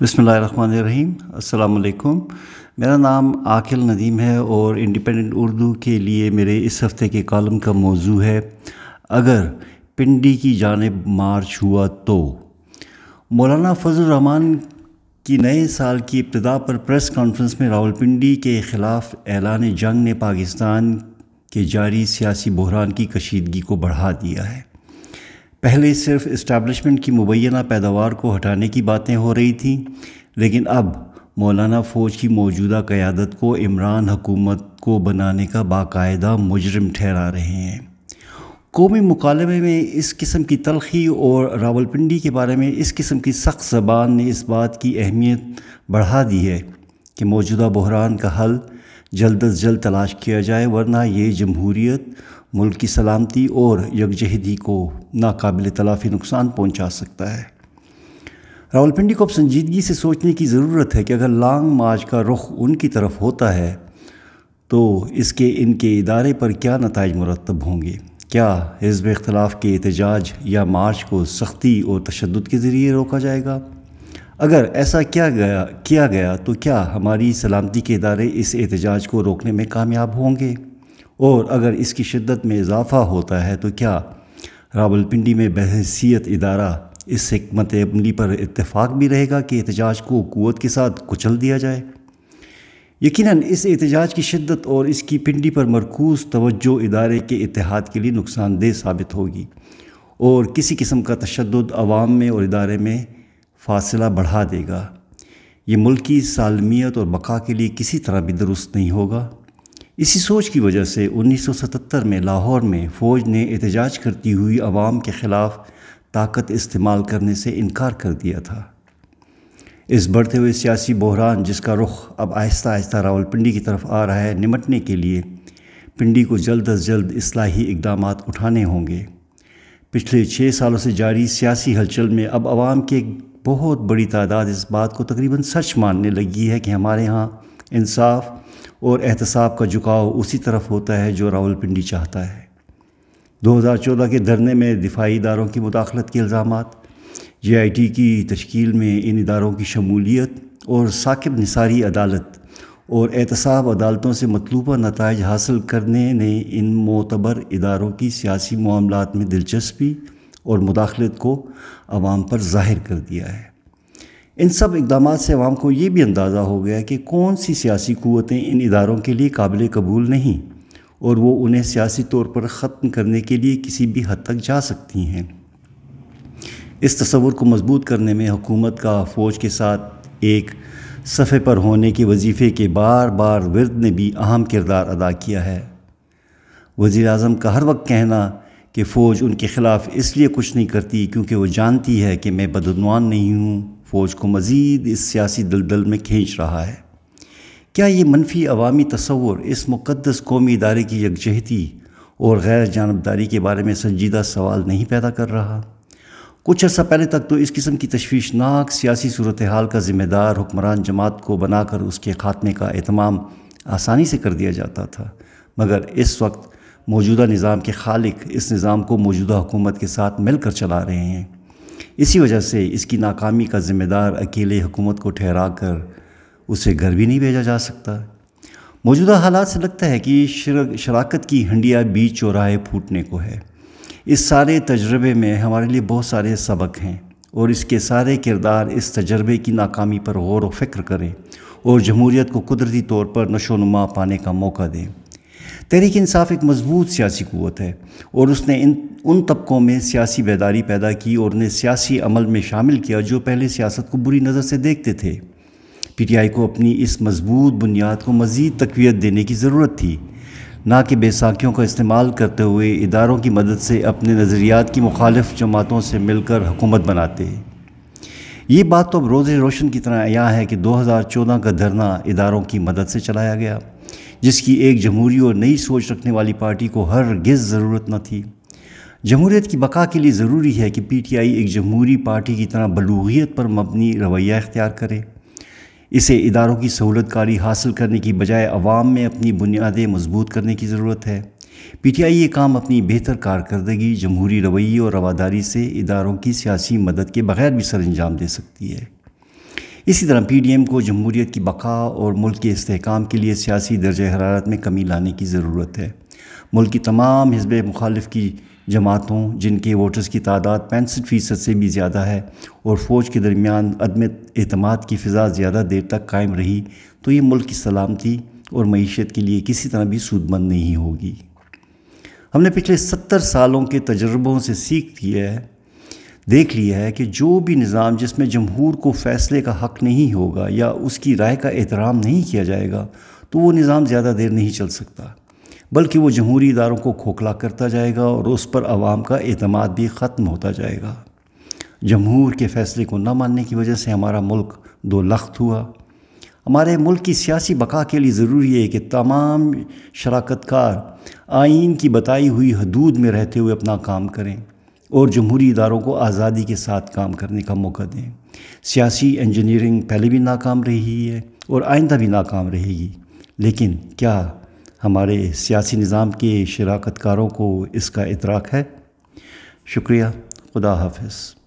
بسم اللہ الرحمن الرحیم السلام علیکم میرا نام عاقل ندیم ہے اور انڈیپینڈنٹ اردو کے لیے میرے اس ہفتے کے کالم کا موضوع ہے، اگر پنڈی کی جانب مارچ ہوا تو۔ مولانا فضل الرحمان کی نئے سال کی ابتدا پر پریس کانفرنس میں راول پنڈی کے خلاف اعلان جنگ نے پاکستان کے جاری سیاسی بحران کی کشیدگی کو بڑھا دیا ہے۔ پہلے صرف اسٹیبلشمنٹ کی مبینہ پیداوار کو ہٹانے کی باتیں ہو رہی تھیں، لیکن اب مولانا فوج کی موجودہ قیادت کو عمران حکومت کو بنانے کا باقاعدہ مجرم ٹھہرا رہے ہیں۔ قومی مکالمے میں اس قسم کی تلخی اور راول پنڈی کے بارے میں اس قسم کی سخت زبان نے اس بات کی اہمیت بڑھا دی ہے کہ موجودہ بحران کا حل جلد از جلد تلاش کیا جائے، ورنہ یہ جمہوریت ملک کی سلامتی اور یکجہتی کو ناقابل تلافی نقصان پہنچا سکتا ہے۔ راول پنڈی کو اب سنجیدگی سے سوچنے کی ضرورت ہے کہ اگر لانگ مارچ کا رخ ان کی طرف ہوتا ہے، تو اس کے ان کے ادارے پر کیا نتائج مرتب ہوں گے؟ کیا حزب اختلاف کے احتجاج یا مارچ کو سختی اور تشدد کے ذریعے روکا جائے گا؟ اگر ایسا کیا گیا کیا گیا، تو کیا ہماری سلامتی کے ادارے اس احتجاج کو روکنے میں کامیاب ہوں گے؟ اور اگر اس کی شدت میں اضافہ ہوتا ہے تو کیا راول پنڈی میں بحثیت ادارہ اس حکمت عملی پر اتفاق بھی رہے گا کہ احتجاج کو قوت کے ساتھ کچل دیا جائے؟ یقیناً اس احتجاج کی شدت اور اس کی پنڈی پر مرکوز توجہ ادارے کے اتحاد کے لیے نقصان دہ ثابت ہوگی اور کسی قسم کا تشدد عوام میں اور ادارے میں فاصلہ بڑھا دے گا۔ یہ ملک کی سالمیت اور بقا کے لیے کسی طرح بھی درست نہیں ہوگا۔ اسی سوچ کی وجہ سے انیس سو ستتر میں لاہور میں فوج نے احتجاج کرتی ہوئی عوام کے خلاف طاقت استعمال کرنے سے انکار کر دیا تھا۔ اس بڑھتے ہوئے سیاسی بحران جس کا رخ اب آہستہ آہستہ راول پنڈی کی طرف آ رہا ہے، نمٹنے کے لیے پنڈی کو جلد از جلد اصلاحی اقدامات اٹھانے ہوں گے۔ پچھلے چھ سالوں سے جاری سیاسی ہلچل میں اب عوام کی ایک بہت بڑی تعداد اس بات کو تقریباً سچ ماننے لگی ہے کہ ہمارے ہاں انصاف اور احتساب کا جھکاؤ اسی طرف ہوتا ہے جو راول پنڈی چاہتا ہے۔ دو ہزار چودہ کے دھرنے میں دفاعی اداروں کی مداخلت کے الزامات، جے آئی ٹی کی تشکیل میں ان اداروں کی شمولیت اور ثاقب نثاری عدالت اور احتساب عدالتوں سے مطلوبہ نتائج حاصل کرنے نے ان معتبر اداروں کی سیاسی معاملات میں دلچسپی اور مداخلت کو عوام پر ظاہر کر دیا ہے۔ ان سب اقدامات سے عوام کو یہ بھی اندازہ ہو گیا کہ کون سی سیاسی قوتیں ان اداروں کے لیے قابل قبول نہیں اور وہ انہیں سیاسی طور پر ختم کرنے کے لیے کسی بھی حد تک جا سکتی ہیں۔ اس تصور کو مضبوط کرنے میں حکومت کا فوج کے ساتھ ایک صفحے پر ہونے کے وظیفے کے بار بار ورد نے بھی اہم کردار ادا کیا ہے۔ وزیر اعظم کا ہر وقت کہنا کہ فوج ان کے خلاف اس لیے کچھ نہیں کرتی کیونکہ وہ جانتی ہے کہ میں بدعنوان نہیں ہوں۔ فوج کو مزید اس سیاسی دلدل میں کھینچ رہا ہے۔ کیا یہ منفی عوامی تصور اس مقدس قومی ادارے کی یکجہتی اور غیر جانبداری کے بارے میں سنجیدہ سوال نہیں پیدا کر رہا؟ کچھ عرصہ پہلے تک تو اس قسم کی تشویشناک سیاسی صورتحال کا ذمہ دار حکمران جماعت کو بنا کر اس کے خاتمے کا اہتمام آسانی سے کر دیا جاتا تھا، مگر اس وقت موجودہ نظام کے خالق اس نظام کو موجودہ حکومت کے ساتھ مل کر چلا رہے ہیں۔ اسی وجہ سے اس کی ناکامی کا ذمہ دار اکیلے حکومت کو ٹھہرا کر اسے گھر بھی نہیں بھیجا جا سکتا۔ موجودہ حالات سے لگتا ہے کہ شراکت کی ہنڈیا بیچ چوراہے پھوٹنے کو ہے۔ اس سارے تجربے میں ہمارے لیے بہت سارے سبق ہیں اور اس کے سارے کردار اس تجربے کی ناکامی پر غور و فکر کریں اور جمہوریت کو قدرتی طور پر نشو و نما پانے کا موقع دیں۔ تحریک انصاف ایک مضبوط سیاسی قوت ہے اور اس نے ان ان طبقوں میں سیاسی بیداری پیدا کی اور انہیں سیاسی عمل میں شامل کیا جو پہلے سیاست کو بری نظر سے دیکھتے تھے۔ پی ٹی آئی کو اپنی اس مضبوط بنیاد کو مزید تقویت دینے کی ضرورت تھی۔ نہ کہ بیساکھیوں کا استعمال کرتے ہوئے اداروں کی مدد سے اپنے نظریات کی مخالف جماعتوں سے مل کر حکومت بناتے۔ یہ بات تو اب روز روشن کی طرح عیاں ہے کہ دو ہزار چودہ کا دھرنا اداروں کی مدد سے چلایا گیا۔ جس کی ایک جمہوری اور نئی سوچ رکھنے والی پارٹی کو ہر گز ضرورت نہ تھی۔ جمہوریت کی بقا کے لیے ضروری ہے کہ پی ٹی آئی ایک جمہوری پارٹی کی طرح بلوغیت پر مبنی رویہ اختیار کرے۔ اسے اداروں کی سہولت کاری حاصل کرنے کی بجائے عوام میں اپنی بنیادیں مضبوط کرنے کی ضرورت ہے۔ پی ٹی آئی یہ کام اپنی بہتر کارکردگی، جمہوری رویے اور رواداری سے اداروں کی سیاسی مدد کے بغیر بھی سر انجام دے سکتی ہے۔ اسی طرح پی ڈی ایم کو جمہوریت کی بقا اور ملک کے استحکام کے لیے سیاسی درجہ حرارت میں کمی لانے کی ضرورت ہے۔ ملک کی تمام حزب مخالف کی جماعتوں، جن کے ووٹرز کی تعداد پینسٹھ فیصد سے بھی زیادہ ہے اور فوج کے درمیان عدم اعتماد کی فضا زیادہ دیر تک قائم رہی، تو یہ ملک کی سلامتی اور معیشت کے لیے کسی طرح بھی سود مند نہیں ہوگی۔ ہم نے پچھلے ستر سالوں کے تجربوں سے سیکھ لیا ہے دیکھ لیا ہے کہ جو بھی نظام جس میں جمہور کو فیصلے کا حق نہیں ہوگا یا اس کی رائے کا احترام نہیں کیا جائے گا، تو وہ نظام زیادہ دیر نہیں چل سکتا۔ بلکہ وہ جمہوری اداروں کو کھوکھلا کرتا جائے گا اور اس پر عوام کا اعتماد بھی ختم ہوتا جائے گا۔ جمہور کے فیصلے کو نہ ماننے کی وجہ سے ہمارا ملک دو لخت ہوا۔ ہمارے ملک کی سیاسی بقا کے لیے ضروری ہے کہ تمام شراکت کار آئین کی بتائی ہوئی حدود میں رہتے ہوئے اپنا کام کریں۔ اور جمہوری اداروں کو آزادی کے ساتھ کام کرنے کا موقع دیں۔ سیاسی انجینئرنگ پہلے بھی ناکام رہی ہے اور آئندہ بھی ناکام رہے گی۔ لیکن کیا ہمارے سیاسی نظام کے شراکت کاروں کو اس کا ادراک ہے؟ شکریہ، خدا حافظ۔